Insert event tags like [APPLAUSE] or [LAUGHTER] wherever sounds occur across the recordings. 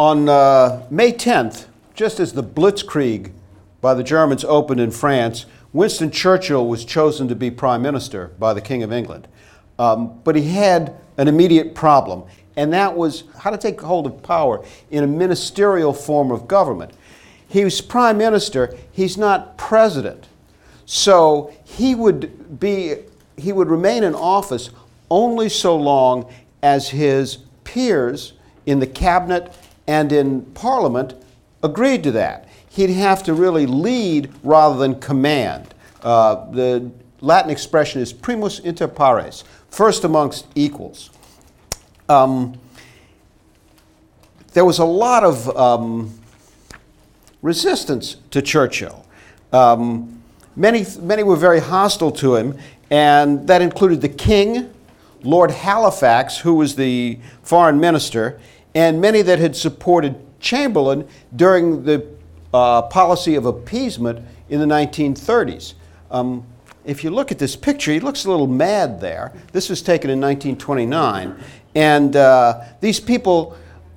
On uh, May 10th, just as the Blitzkrieg by the Germans opened in France, Winston Churchill was chosen to be prime minister by the King of England. Um, but he had an immediate problem, and that was how to take hold of power in a ministerial form of government. He was prime minister, he's not president. So he would be he would remain in office only so long as his peers in the cabinet and in parliament agreed to that. He'd have to really lead rather than command. Uh, the Latin expression is primus inter pares, first amongst equals. Um, there was a lot of um, resistance to Churchill. Um, Many, many were very hostile to him, and that included the king, Lord Halifax, who was the foreign minister, and many that had supported Chamberlain during the uh, policy of appeasement in the 1930s. Um, if you look at this picture, he looks a little mad there. This was taken in 1929, and uh, these people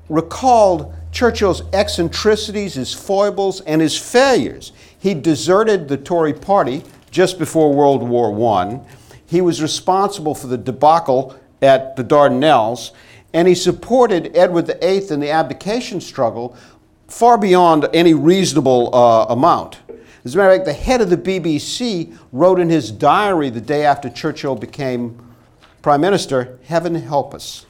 recalled Churchill's eccentricities, his foibles, and his failures. He deserted the Tory party just before World War I. He was responsible for the debacle at the Dardanelles, and he supported Edward VIII in the abdication struggle far beyond any reasonable uh, amount. As a matter of fact, the head of the BBC wrote in his diary the day after Churchill became prime minister, Heaven help us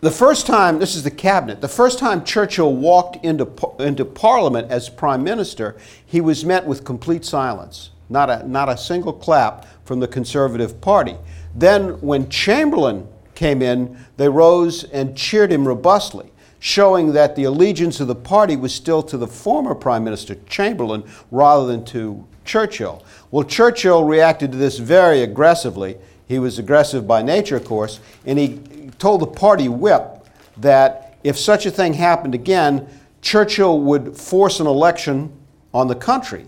the first time, this is the cabinet, the first time Churchill walked into, into Parliament as Prime Minister, he was met with complete silence, not a, not a single clap from the Conservative Party. Then, when Chamberlain came in, they rose and cheered him robustly, showing that the allegiance of the party was still to the former Prime Minister Chamberlain rather than to Churchill. Well, Churchill reacted to this very aggressively. He was aggressive by nature, of course, and he told the party whip that if such a thing happened again, Churchill would force an election on the country.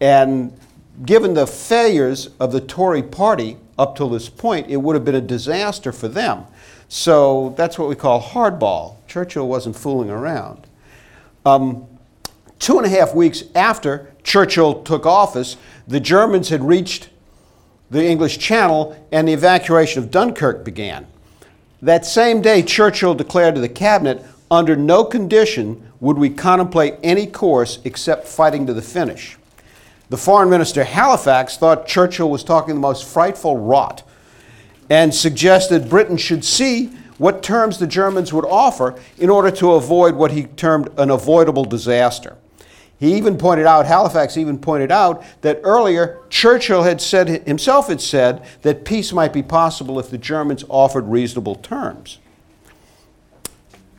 And given the failures of the Tory party up till this point, it would have been a disaster for them. So that's what we call hardball. Churchill wasn't fooling around. Um, two and a half weeks after Churchill took office, the Germans had reached the English Channel and the evacuation of Dunkirk began. That same day, Churchill declared to the cabinet under no condition would we contemplate any course except fighting to the finish. The foreign minister Halifax thought Churchill was talking the most frightful rot and suggested Britain should see what terms the Germans would offer in order to avoid what he termed an avoidable disaster. He even pointed out, Halifax even pointed out, that earlier Churchill had said, himself had said, that peace might be possible if the Germans offered reasonable terms.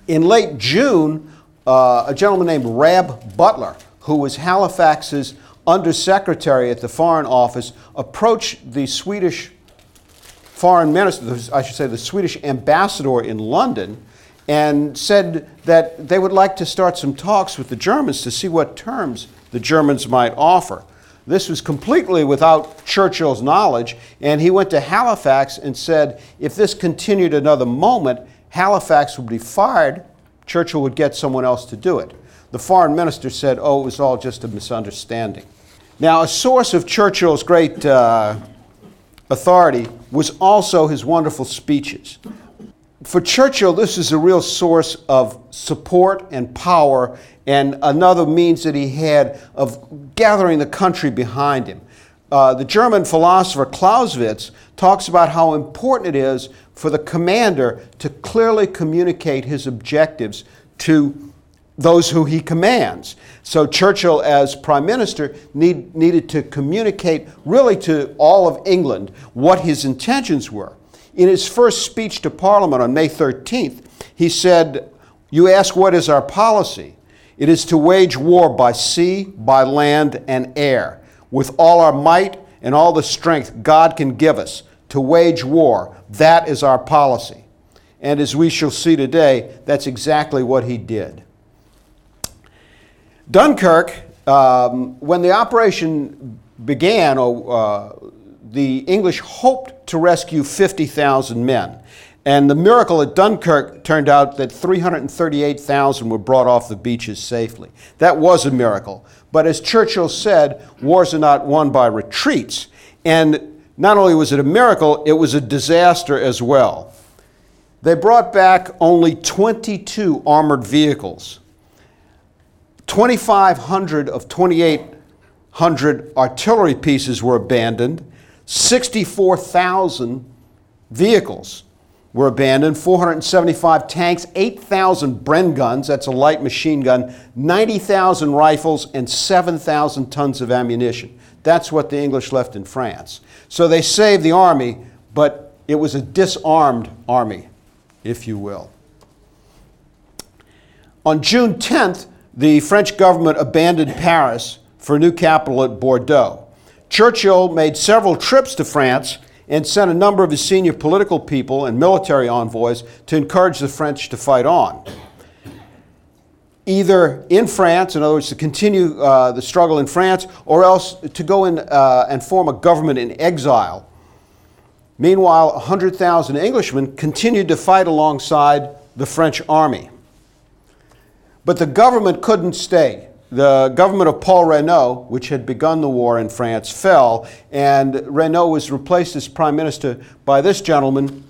In late June, uh, a gentleman named Rab Butler, who was Halifax's undersecretary at the Foreign Office, approached the Swedish foreign minister, I should say the Swedish ambassador in London, and said that they would like to start some talks with the Germans to see what terms the Germans might offer. This was completely without Churchill's knowledge, and he went to Halifax and said if this continued another moment, Halifax would be fired, Churchill would get someone else to do it. The foreign minister said, oh, it was all just a misunderstanding. Now, a source of Churchill's great uh, authority was also his wonderful speeches for Churchill, this is a real source of support and power, and another means that he had of gathering the country behind him. Uh, the German philosopher Clausewitz talks about how important it is for the commander to clearly communicate his objectives to those who he commands. So Churchill, as prime minister, need, needed to communicate really to all of England what his intentions were. In his first speech to Parliament on May 13th, he said, You ask what is our policy? It is to wage war by sea, by land, and air, with all our might and all the strength God can give us to wage war. That is our policy. And as we shall see today, that's exactly what he did. Dunkirk, um, when the operation began, uh, the English hoped to rescue 50,000 men. And the miracle at Dunkirk turned out that 338,000 were brought off the beaches safely. That was a miracle. But as Churchill said, wars are not won by retreats. And not only was it a miracle, it was a disaster as well. They brought back only 22 armored vehicles. 2,500 of 2,800 artillery pieces were abandoned. 64,000 vehicles were abandoned, 475 tanks, 8,000 Bren guns, that's a light machine gun, 90,000 rifles, and 7,000 tons of ammunition. That's what the English left in France. So they saved the army, but it was a disarmed army, if you will. On June 10th, the French government abandoned Paris for a new capital at Bordeaux. Churchill made several trips to France and sent a number of his senior political people and military envoys to encourage the French to fight on. Either in France, in other words, to continue uh, the struggle in France, or else to go in uh, and form a government in exile. Meanwhile, 100,000 Englishmen continued to fight alongside the French army. But the government couldn't stay the government of Paul Reynaud, which had begun the war in France, fell, and Reynaud was replaced as prime minister by this gentleman,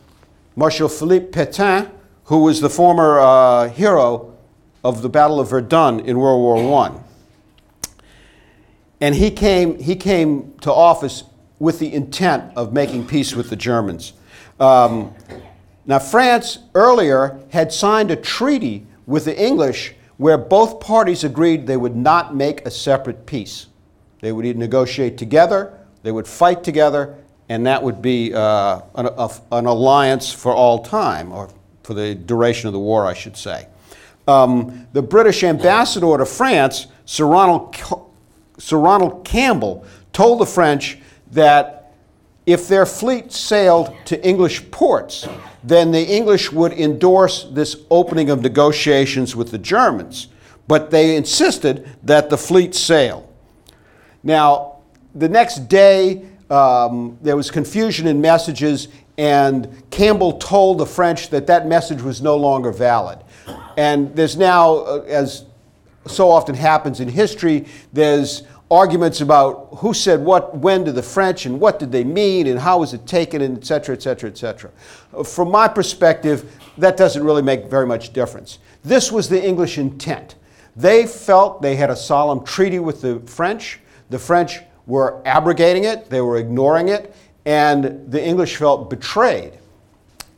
Marshal Philippe Pétain, who was the former uh, hero of the Battle of Verdun in World War I. And he came, he came to office with the intent of making peace with the Germans. Um, now, France earlier had signed a treaty with the English where both parties agreed they would not make a separate peace. They would negotiate together, they would fight together, and that would be uh, an, a, an, alliance for all time, or for the duration of the war, I should say. Um, the British ambassador to France, Sir Ronald, Sir Ronald Campbell, told the French that if their fleet sailed to English ports, then the English would endorse this opening of negotiations with the Germans. But they insisted that the fleet sail. Now, the next day, um, there was confusion in messages, and Campbell told the French that that message was no longer valid. And there's now, uh, as so often happens in history, there's arguments about who said what when to the French and what did they mean and how was it taken and et cetera, et cetera, et cetera. From my perspective, that doesn't really make very much difference. This was the English intent. They felt they had a solemn treaty with the French. The French were abrogating it, they were ignoring it, and the English felt betrayed.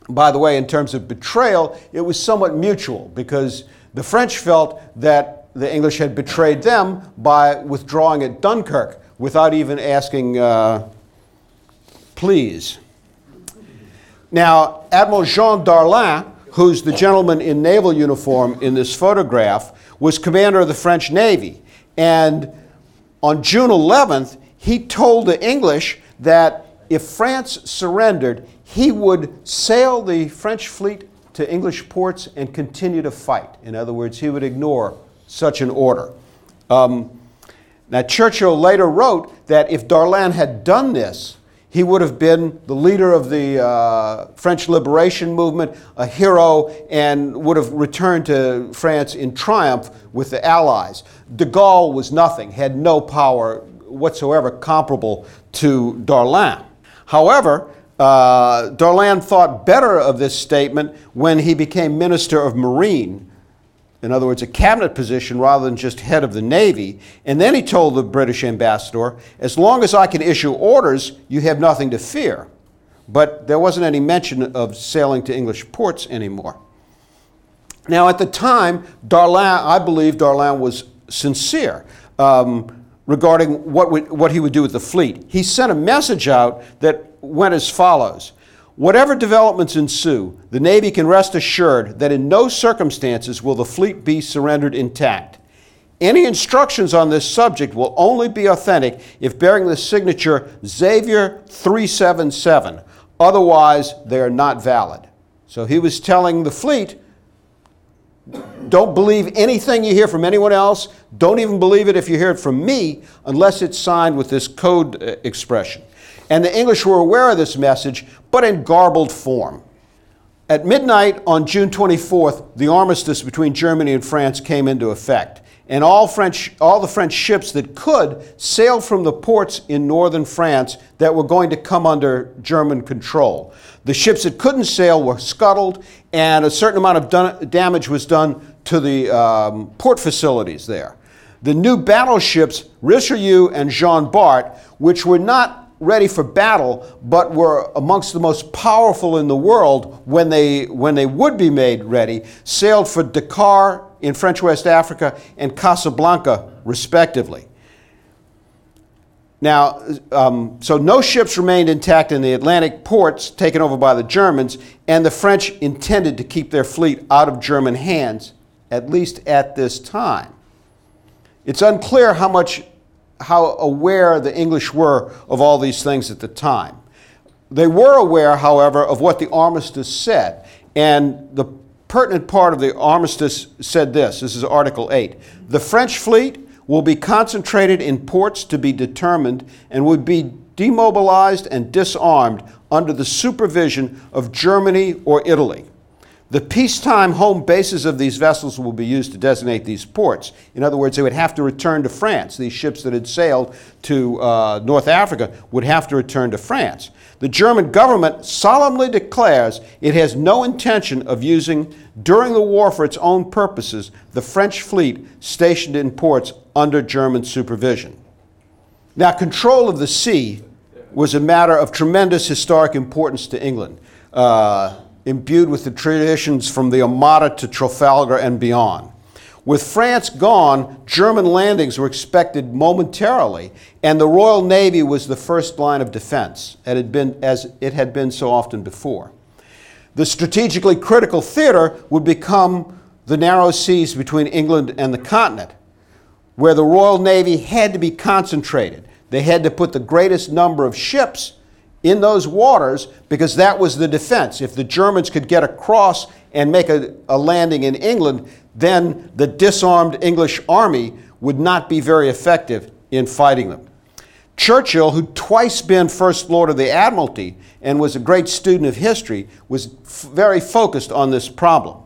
By the way, in terms of betrayal, it was somewhat mutual because the French felt that the English had betrayed them by withdrawing at Dunkirk without even asking, uh, please. Now, Admiral Jean Darlan, who's the gentleman in naval uniform in this photograph, was commander of the French Navy. And on June 11th, he told the English that if France surrendered, he would sail the French fleet to English ports and continue to fight. In other words, he would ignore such an order. Um, now, Churchill later wrote that if Darlan had done this, he would have been the leader of the uh, French liberation movement, a hero, and would have returned to France in triumph with the Allies. De Gaulle was nothing, had no power whatsoever comparable to Darlan. However, uh, Darlan thought better of this statement when he became Minister of Marine in other words, a cabinet position rather than just head of the Navy. And then he told the British ambassador, as long as I can issue orders, you have nothing to fear. But there wasn't any mention of sailing to English ports anymore. Now, at the time, Darlan, I believe Darlan was sincere um, regarding what, what he would do with the fleet. He sent a message out that went as follows Whatever developments ensue, the Navy can rest assured that in no circumstances will the fleet be surrendered intact. Any instructions on this subject will only be authentic if bearing the signature Xavier 377. Otherwise, they are not valid. So he was telling the fleet don't believe anything you hear from anyone else. Don't even believe it if you hear it from me unless it's signed with this code uh, expression. And the English were aware of this message, but in garbled form. At midnight on June 24th, the armistice between Germany and France came into effect, and all, French, all the French ships that could sailed from the ports in northern France that were going to come under German control. The ships that couldn't sail were scuttled, and a certain amount of damage was done to the um, port facilities there. The new battleships, Richelieu and Jean Bart, which were not ready for battle, but were amongst the most powerful in the world when they, when they would be made ready, sailed for Dakar in French West Africa and Casablanca, respectively. Now, um, so no ships remained intact in the Atlantic ports taken over by the Germans, and the French intended to keep their fleet out of German hands, at least at this time. It's unclear how much how aware the English were of all these things at the time. They were aware, however, of what the armistice said. And the pertinent part of the armistice said this this is Article 8. The French fleet will be concentrated in ports to be determined and would be demobilized and disarmed under the supervision of Germany or Italy. The peacetime home bases of these vessels will be used to designate these ports. In other words, they would have to return to France. These ships that had sailed to uh, North Africa would have to return to France. The German government solemnly declares it has no intention of using, during the war for its own purposes, the French fleet stationed in ports under German supervision. Now, control of the sea was a matter of tremendous historic importance to England. Uh, imbued with the traditions from the Armada to Trafalgar and beyond. With France gone, German landings were expected momentarily, and the Royal Navy was the first line of defense, it had been, as it had been so often before. The strategically critical theater would become the narrow seas between England and the continent, where the Royal Navy had to be concentrated. They had to put the greatest number of ships in those waters because that was the defense. If the Germans could get across and make a, a, landing in England, then the disarmed English army would not be very effective in fighting them. Churchill, who'd twice been First Lord of the Admiralty and was a great student of history, was f- very focused on this problem.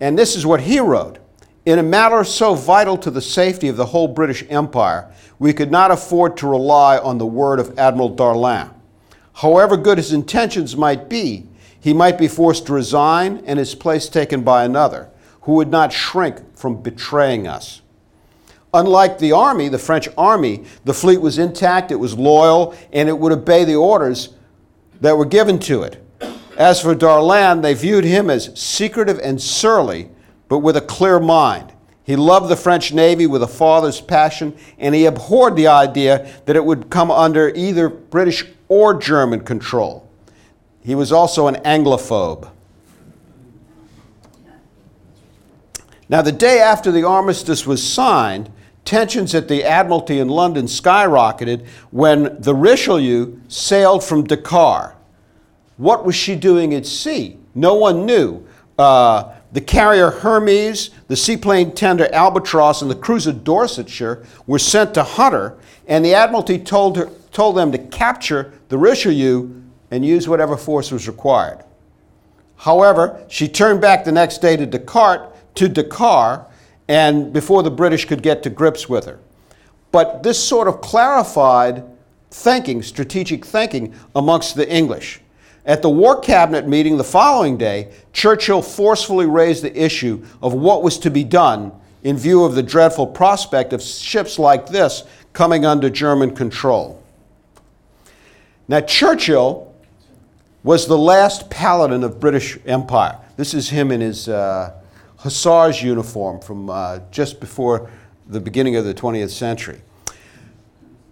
And this is what he wrote In a matter so vital to the safety of the whole British Empire, we could not afford to rely on the word of Admiral Darlan. However good his intentions might be, he might be forced to resign and his place taken by another, who would not shrink from betraying us. Unlike the army, the French army, the fleet was intact, it was loyal, and it would obey the orders that were given to it. As for Darlan, they viewed him as secretive and surly, but with a clear mind. He loved the French Navy with a father's passion, and he abhorred the idea that it would come under either British or German control. He was also an Anglophobe. Now, the day after the armistice was signed, tensions at the Admiralty in London skyrocketed when the Richelieu sailed from Dakar. What was she doing at sea? No one knew. Uh, the carrier Hermes, the seaplane tender Albatross, and the cruiser Dorsetshire were sent to hunt her, and the Admiralty told, her, told them to capture the Richelieu and use whatever force was required. However, she turned back the next day to Dakar, to Dakar, and before the British could get to grips with her. But this sort of clarified thinking, strategic thinking amongst the English. At the War Cabinet meeting the following day, Churchill forcefully raised the issue of what was to be done in view of the dreadful prospect of ships like this coming under German control. Now, Churchill was the last paladin of British Empire. This is him in his uh, hussar's uniform from uh, just before the beginning of the 20th century.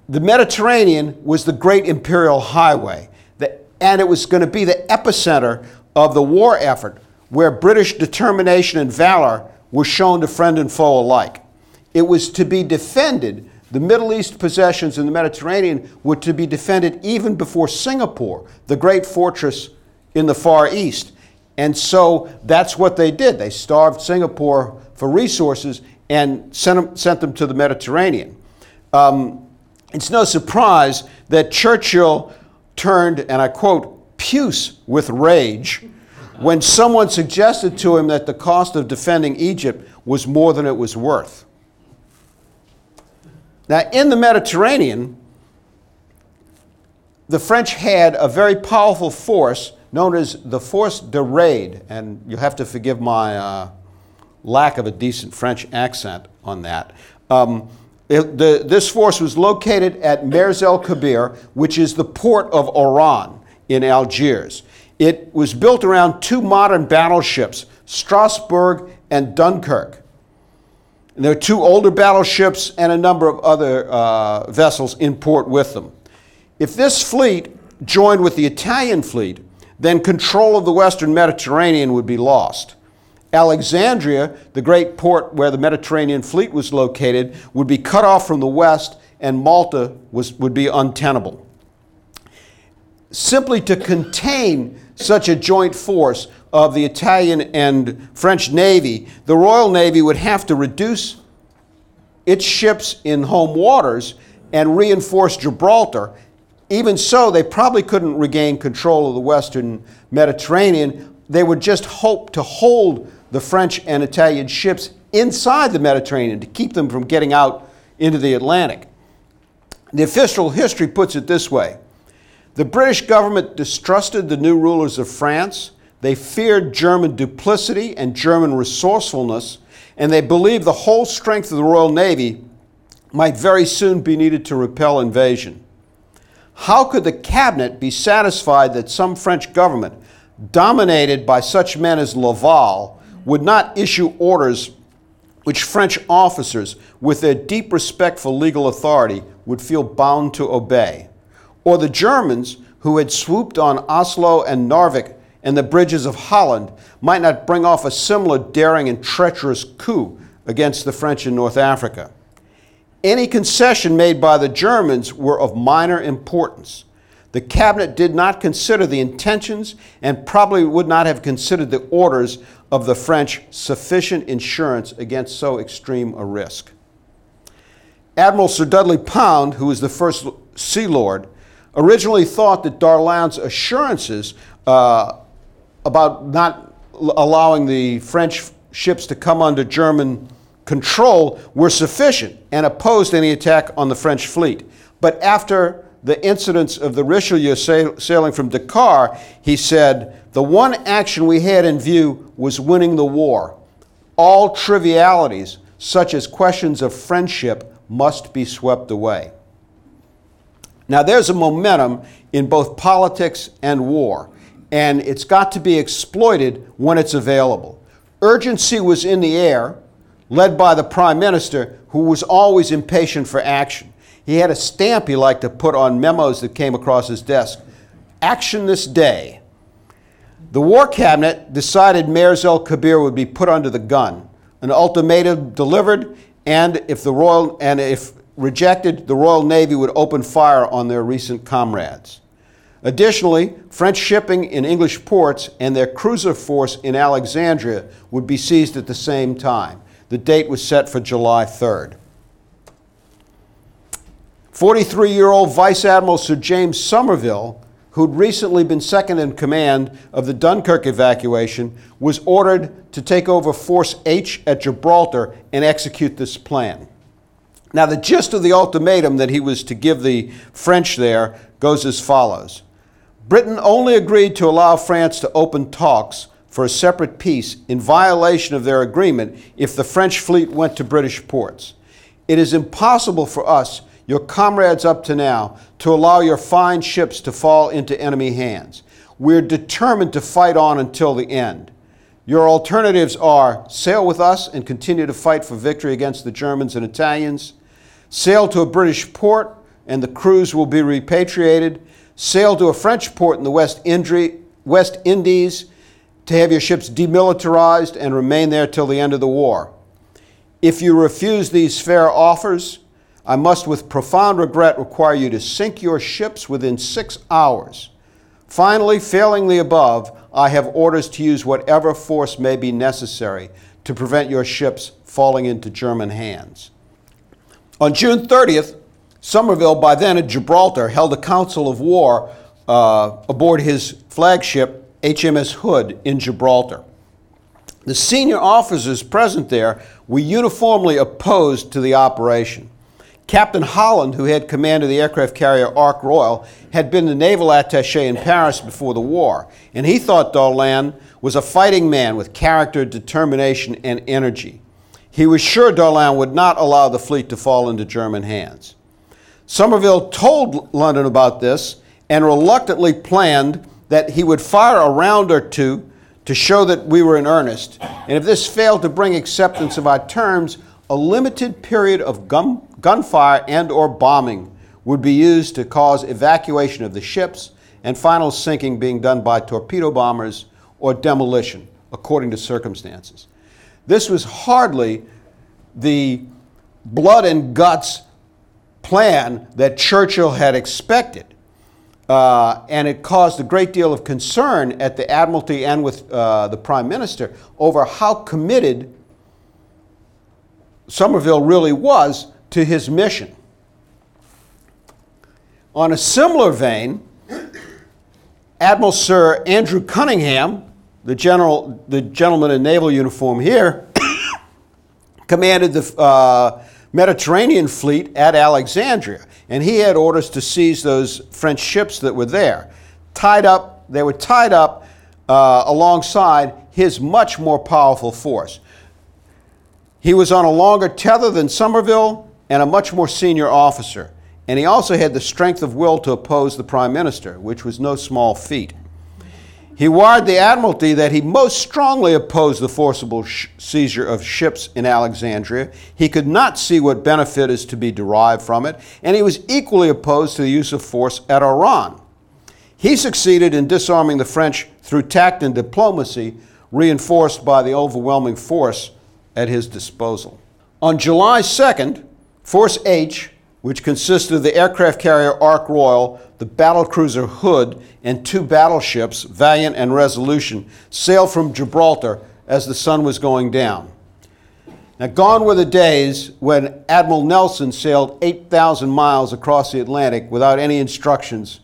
The Mediterranean was the great imperial highway and it was going to be the epicenter of the war effort where British determination and valor were shown to friend and foe alike. It was to be defended, the Middle East possessions in the Mediterranean were to be defended even before Singapore, the great fortress in the Far East. And so that's what they did. They starved Singapore for resources and sent them, sent them to the Mediterranean. Um, it's no surprise that Churchill turned, and I quote, puce with rage when someone suggested to him that the cost of defending Egypt was more than it was worth. Now, in the Mediterranean, the French had a very powerful force known as the Force de Raid, and you'll have to forgive my uh, lack of a decent French accent on that. Um, the, this force was located at Mers el Kabir, which is the port of Oran in Algiers. It was built around two modern battleships, Strasbourg and Dunkirk. And there are two older battleships and a number of other uh, vessels in port with them. If this fleet joined with the Italian fleet, then control of the western Mediterranean would be lost. Alexandria, the great port where the Mediterranean fleet was located, would be cut off from the west, and Malta was, would be untenable. Simply to contain such a joint force of the Italian and French Navy, the Royal Navy would have to reduce its ships in home waters and reinforce Gibraltar. Even so, they probably couldn't regain control of the Western Mediterranean. They would just hope to hold the French and Italian ships inside the Mediterranean to keep them from getting out into the Atlantic. The official history puts it this way The British government distrusted the new rulers of France, they feared German duplicity and German resourcefulness, and they believed the whole strength of the Royal Navy might very soon be needed to repel invasion. How could the cabinet be satisfied that some French government, dominated by such men as Laval, would not issue orders which French officers, with their deep respect for legal authority, would feel bound to obey. Or the Germans, who had swooped on Oslo and Narvik and the bridges of Holland, might not bring off a similar daring and treacherous coup against the French in North Africa. Any concession made by the Germans were of minor importance. The cabinet did not consider the intentions and probably would not have considered the orders of the French sufficient insurance against so extreme a risk. Admiral Sir Dudley Pound, who was the first Sea Lord, originally thought that Darlan's assurances uh, about not allowing the French ships to come under German control were sufficient and opposed any attack on the French fleet. But after the incidents of the Richelieu sail, sailing from Dakar, he said, The one action we had in view was winning the war. All trivialities, such as questions of friendship, must be swept away. Now, there's a momentum in both politics and war, and it's got to be exploited when it's available. Urgency was in the air, led by the Prime Minister, who was always impatient for action. He had a stamp he liked to put on memos that came across his desk. Action this day. The War Cabinet decided Mers el Kabir would be put under the gun. An ultimatum delivered, and if the Royal and if rejected, the Royal Navy would open fire on their recent comrades. Additionally, French shipping in English ports and their cruiser force in Alexandria would be seized at the same time. The date was set for July 3rd. 43 year old Vice Admiral Sir James Somerville, who'd recently been second in command of the Dunkirk evacuation, was ordered to take over Force H at Gibraltar and execute this plan. Now, the gist of the ultimatum that he was to give the French there goes as follows Britain only agreed to allow France to open talks for a separate peace in violation of their agreement if the French fleet went to British ports. It is impossible for us your comrades up to now, to allow your fine ships to fall into enemy hands. We're determined to fight on until the end. Your alternatives are sail with us and continue to fight for victory against the Germans and Italians, sail to a British port and the crews will be repatriated, sail to a French port in the West, West Indies to have your ships demilitarized and remain there till the end of the war. If you refuse these fair offers, I must, with profound regret, require you to sink your ships within six hours. Finally, failing the above, I have orders to use whatever force may be necessary to prevent your ships falling into German hands. On June 30th, Somerville, by then at Gibraltar, held a council of war uh, aboard his flagship HMS Hood in Gibraltar. The senior officers present there were uniformly opposed to the operation. Captain Holland, who had command of the aircraft carrier Ark Royal, had been the naval attache in Paris before the war, and he thought Darlan was a fighting man with character, determination, and energy. He was sure Darlan would not allow the fleet to fall into German hands. Somerville told London about this and reluctantly planned that he would fire a round or two to show that we were in earnest. And if this failed to bring acceptance of our terms, a limited period of gun, gunfire and or bombing would be used to cause evacuation of the ships and final sinking being done by torpedo bombers or demolition according to circumstances. This was hardly the blood and guts plan that Churchill had expected. Uh, and it caused a great deal of concern at the Admiralty and with uh, the Prime Minister over how committed Somerville really was to his mission. On a similar vein, Admiral Sir Andrew Cunningham, the, general, the gentleman in naval uniform here, [COUGHS] commanded the uh, Mediterranean fleet at Alexandria, and he had orders to seize those French ships that were there. Tied up, they were tied up uh, alongside his much more powerful force. He was on a longer tether than Somerville and a much more senior officer. And he also had the strength of will to oppose the prime minister, which was no small feat. He wired the Admiralty that he most strongly opposed the forcible sh- seizure of ships in Alexandria. He could not see what benefit is to be derived from it, and he was equally opposed to the use of force at Oran. He succeeded in disarming the French through tact and diplomacy, reinforced by the overwhelming force at his disposal. On July 2nd, Force H, which consisted of the aircraft carrier Ark Royal, the battlecruiser Hood, and two battleships, Valiant and Resolution, sailed from Gibraltar as the sun was going down. Now, gone were the days when Admiral Nelson sailed 8,000 miles across the Atlantic without any instructions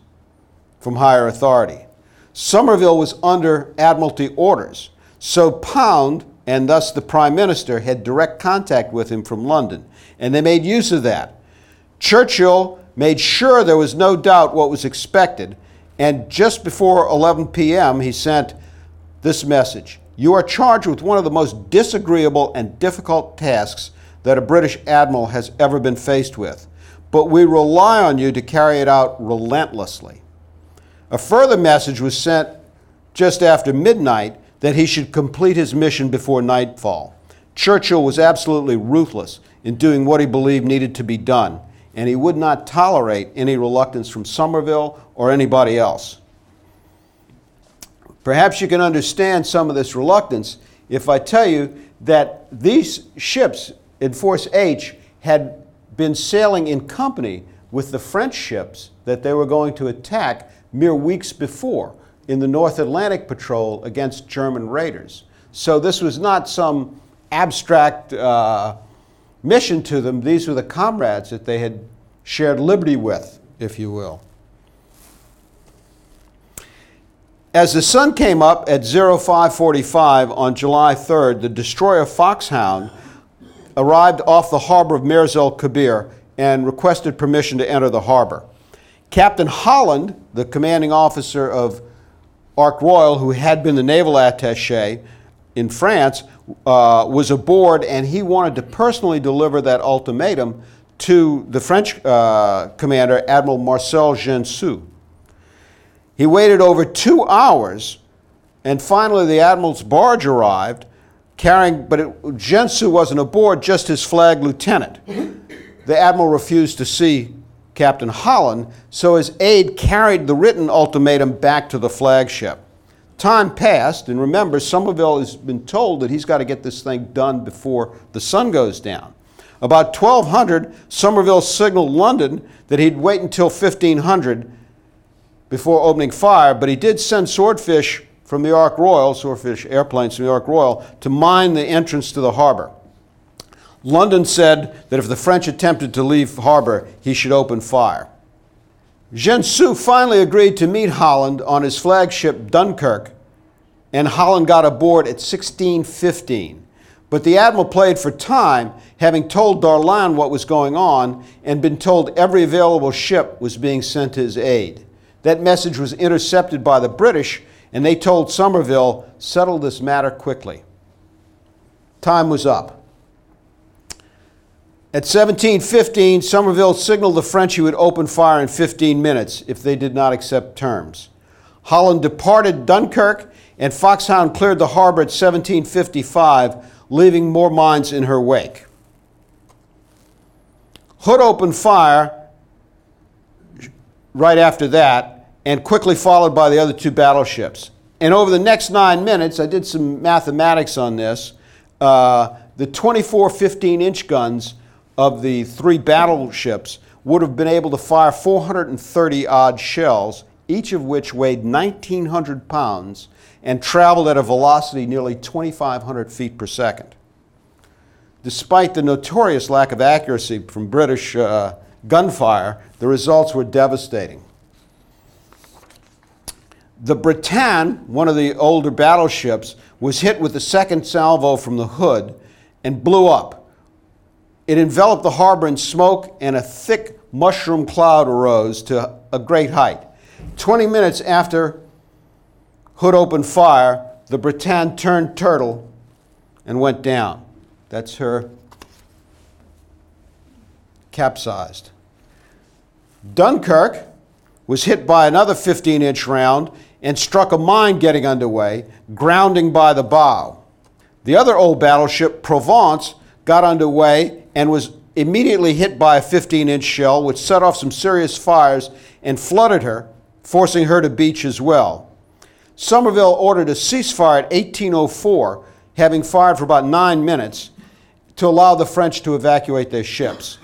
from higher authority. Somerville was under Admiralty orders, so Pound and thus the Prime Minister had direct contact with him from London, and they made use of that. Churchill made sure there was no doubt what was expected, and just before 11 p.m., he sent this message You are charged with one of the most disagreeable and difficult tasks that a British admiral has ever been faced with, but we rely on you to carry it out relentlessly. A further message was sent just after midnight that he should complete his mission before nightfall. Churchill was absolutely ruthless in doing what he believed needed to be done, and he would not tolerate any reluctance from Somerville or anybody else. Perhaps you can understand some of this reluctance if I tell you that these ships in Force H had been sailing in company with the French ships that they were going to attack mere weeks before in the North Atlantic Patrol against German raiders. So this was not some abstract uh, mission to them. These were the comrades that they had shared liberty with, if you will. As the sun came up at 0545 on July 3rd, the destroyer Foxhound arrived off the harbor of Mers el Kabir and requested permission to enter the harbor. Captain Holland, the commanding officer of Ark Royal, who had been the naval attache in France, uh, was aboard and he wanted to personally deliver that ultimatum to the French uh, commander, Admiral Marcel Gensoul. He waited over two hours and finally the admiral's barge arrived carrying, but it, Gensoul wasn't aboard, just his flag lieutenant. The admiral refused to see Captain Holland, so his aide carried the written ultimatum back to the flagship. Time passed, and remember, Somerville has been told that he's got to get this thing done before the sun goes down. About 1200, Somerville signaled London that he'd wait until 1500 before opening fire, but he did send swordfish from the Ark Royal, swordfish airplanes from the Ark Royal, to mine the entrance to the harbor. London said that if the French attempted to leave harbor, he should open fire. Gensoul finally agreed to meet Holland on his flagship Dunkirk and Holland got aboard at 1615. But the admiral played for time, having told Darlan what was going on and been told every available ship was being sent to his aid. That message was intercepted by the British, and they told Somerville, settle this matter quickly. Time was up. At 1715, Somerville signaled the French he would open fire in 15 minutes if they did not accept terms. Holland departed Dunkirk, and Foxhound cleared the harbor at 1755 leaving more mines in her wake. Hood opened fire right after that and quickly followed by the other two battleships. And over the next nine minutes, I did some mathematics on this. Uh, the 24 15 inch guns of the three battleships would have been able to fire 430 odd shells, each of which weighed 1,900 pounds and traveled at a velocity nearly 2,500 feet per second. Despite the notorious lack of accuracy from British uh, gunfire, the results were devastating. The Bretagne, one of the older battleships, was hit with the second salvo from the hood and blew up. It enveloped the harbor in smoke, and a thick mushroom cloud arose to a great height. 20 minutes after Hood opened fire, the Bretagne turned turtle and went down. That's her capsized. Dunkirk was hit by another 15 inch round and struck a mine getting underway, grounding by the bow. The other old battleship, Provence, got underway and was immediately hit by a 15 inch shell, which set off some serious fires and flooded her, forcing her to beach as well. Somerville ordered a ceasefire at 1804, having fired for about nine minutes to allow the French to evacuate their ships.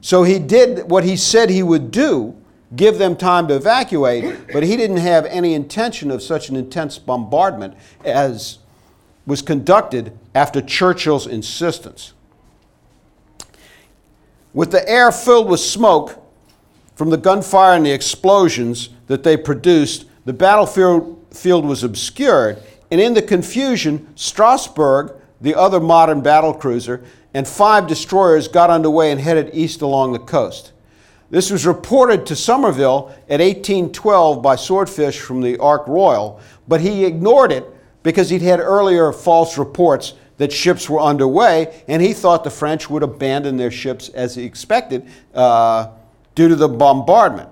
So he did what he said he would do give them time to evacuate, but he didn't have any intention of such an intense bombardment as was conducted after Churchill's insistence. With the air filled with smoke from the gunfire and the explosions that they produced, the battlefield field was obscured, and in the confusion, Strasbourg, the other modern battle cruiser, and five destroyers got underway and headed east along the coast. This was reported to Somerville at 1812 by Swordfish from the Ark Royal, but he ignored it because he'd had earlier false reports that ships were underway, and he thought the French would abandon their ships as he expected uh, due to the bombardment.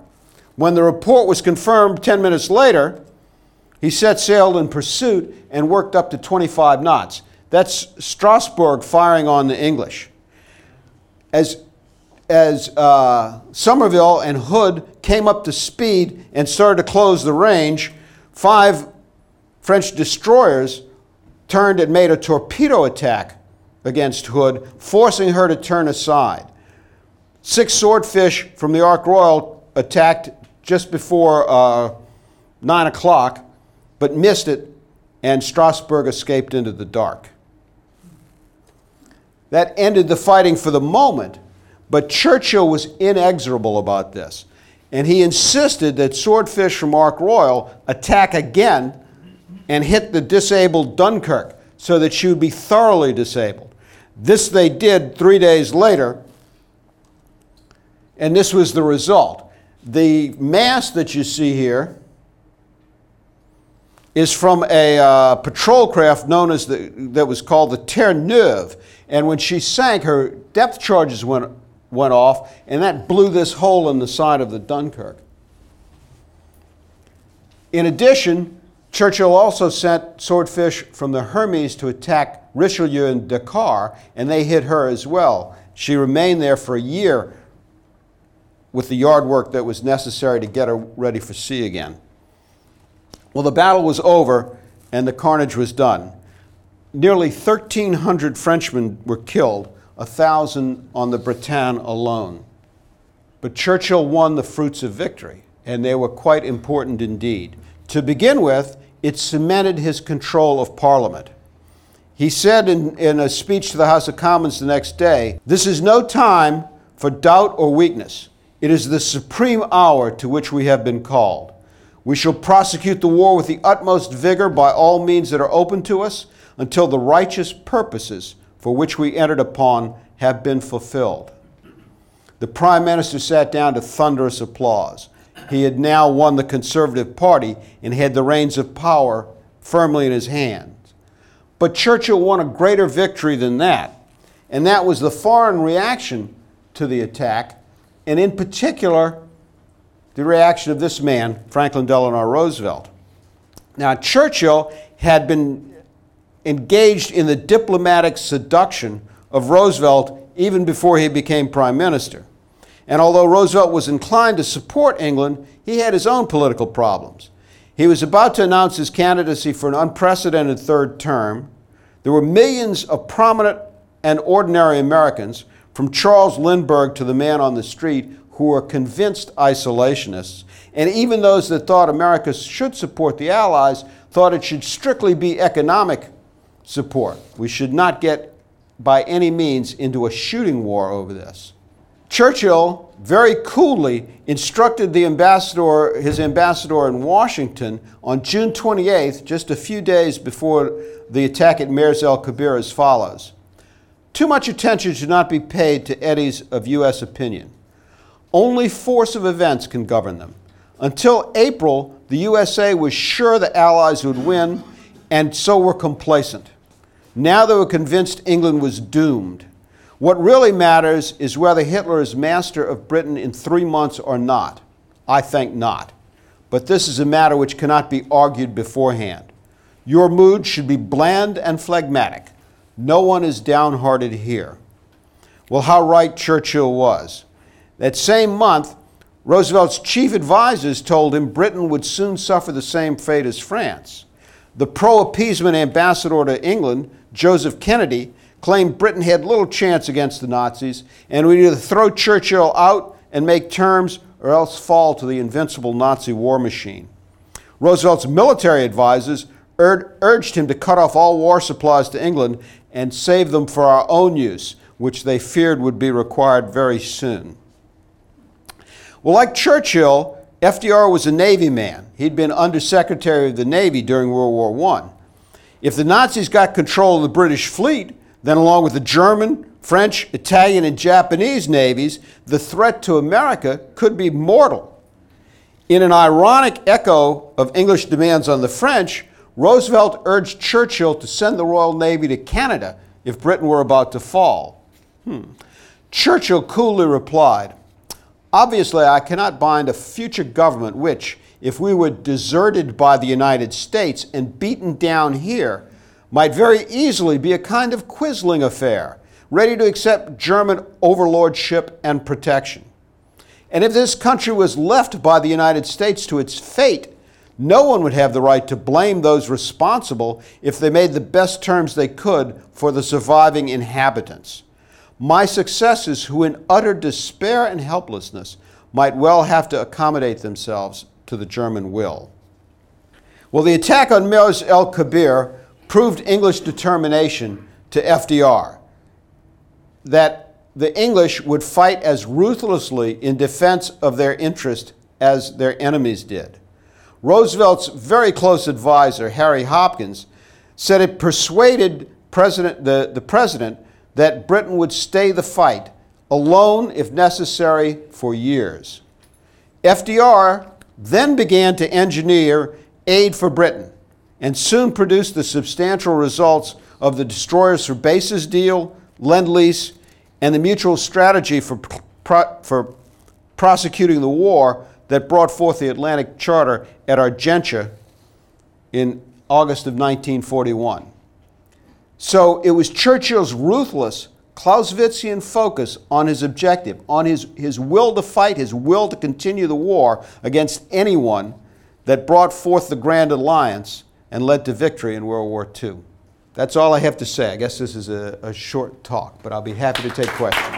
When the report was confirmed 10 minutes later, he set sail in pursuit and worked up to 25 knots. That's Strasbourg firing on the English. As, as uh, Somerville and Hood came up to speed and started to close the range, five French destroyers turned and made a torpedo attack against Hood, forcing her to turn aside. Six swordfish from the Ark Royal attacked just before uh, 9 o'clock but missed it, and Strasbourg escaped into the dark. That ended the fighting for the moment, but Churchill was inexorable about this, and he insisted that Swordfish from Ark Royal attack again and hit the disabled Dunkirk so that she would be thoroughly disabled. This they did three days later, and this was the result. The mass that you see here is from a uh, patrol craft known as the, that was called the Terre Neuve. And when she sank, her depth charges went, went off, and that blew this hole in the side of the Dunkirk. In addition, Churchill also sent swordfish from the Hermes to attack Richelieu in Dakar, and they hit her as well. She remained there for a year with the yard work that was necessary to get her ready for sea again. Well, the battle was over and the carnage was done. Nearly 1,300 Frenchmen were killed, 1,000 on the Bretagne alone. But Churchill won the fruits of victory, and they were quite important indeed. To begin with, it cemented his control of Parliament. He said in, in a speech to the House of Commons the next day This is no time for doubt or weakness. It is the supreme hour to which we have been called. We shall prosecute the war with the utmost vigor by all means that are open to us until the righteous purposes for which we entered upon have been fulfilled. The Prime Minister sat down to thunderous applause. He had now won the Conservative Party and had the reins of power firmly in his hands. But Churchill won a greater victory than that, and that was the foreign reaction to the attack, and in particular, the reaction of this man, Franklin Delano Roosevelt. Now, Churchill had been engaged in the diplomatic seduction of Roosevelt even before he became prime minister. And although Roosevelt was inclined to support England, he had his own political problems. He was about to announce his candidacy for an unprecedented third term. There were millions of prominent and ordinary Americans, from Charles Lindbergh to the man on the street, who were convinced isolationists. And even those that thought America should support the Allies thought it should strictly be economic support. We should not get by any means into a shooting war over this. Churchill very coolly instructed the ambassador, his ambassador in Washington on June 28th, just a few days before the attack at Mers el Kabir, as follows Too much attention should not be paid to eddies of U.S. opinion. Only force of events can govern them. Until April, the USA was sure the Allies would win, and so were complacent. Now they were convinced England was doomed. What really matters is whether Hitler is master of Britain in three months or not. I think not. But this is a matter which cannot be argued beforehand. Your mood should be bland and phlegmatic. No one is downhearted here. Well, how right Churchill was. That same month, Roosevelt's chief advisers told him Britain would soon suffer the same fate as France. The pro appeasement ambassador to England Joseph Kennedy, claimed Britain had little chance against the Nazis and would either throw Churchill out and make terms or else fall to the invincible Nazi war machine. Roosevelt's military advisors ur- urged him to cut off all war supplies to England and save them for our own use, which they feared would be required very soon. Well, like Churchill, FDR was a Navy man. He'd been Undersecretary of the Navy during World War I. If the Nazis got control of the British fleet, then along with the German, French, Italian, and Japanese navies, the threat to America could be mortal. In an ironic echo of English demands on the French, Roosevelt urged Churchill to send the Royal Navy to Canada if Britain were about to fall. Hmm. Churchill coolly replied, Obviously, I cannot bind a future government which, if we were deserted by the United States and beaten down here, might very easily be a kind of quisling affair, ready to accept German overlordship and protection. And if this country was left by the United States to its fate, no one would have the right to blame those responsible if they made the best terms they could for the surviving inhabitants. My successors, who in utter despair and helplessness might well have to accommodate themselves to the German will. Well, the attack on Mers el Kabir proved English determination to FDR that the English would fight as ruthlessly in defense of their interest as their enemies did. Roosevelt's very close advisor, Harry Hopkins, said it persuaded president, the, the president that Britain would stay the fight, alone if necessary, for years. FDR then began to engineer aid for Britain and soon produced the substantial results of the Destroyers for Bases deal, Lend Lease, and the mutual strategy for, pro- for prosecuting the war that brought forth the Atlantic Charter at Argentia in August of 1941. So it was Churchill's ruthless Clausewitzian focus on his objective, on his, his will to fight, his will to continue the war against anyone that brought forth the Grand Alliance and led to victory in World War II. That's all I have to say. I guess this is a, a short talk, but I'll be happy to take questions.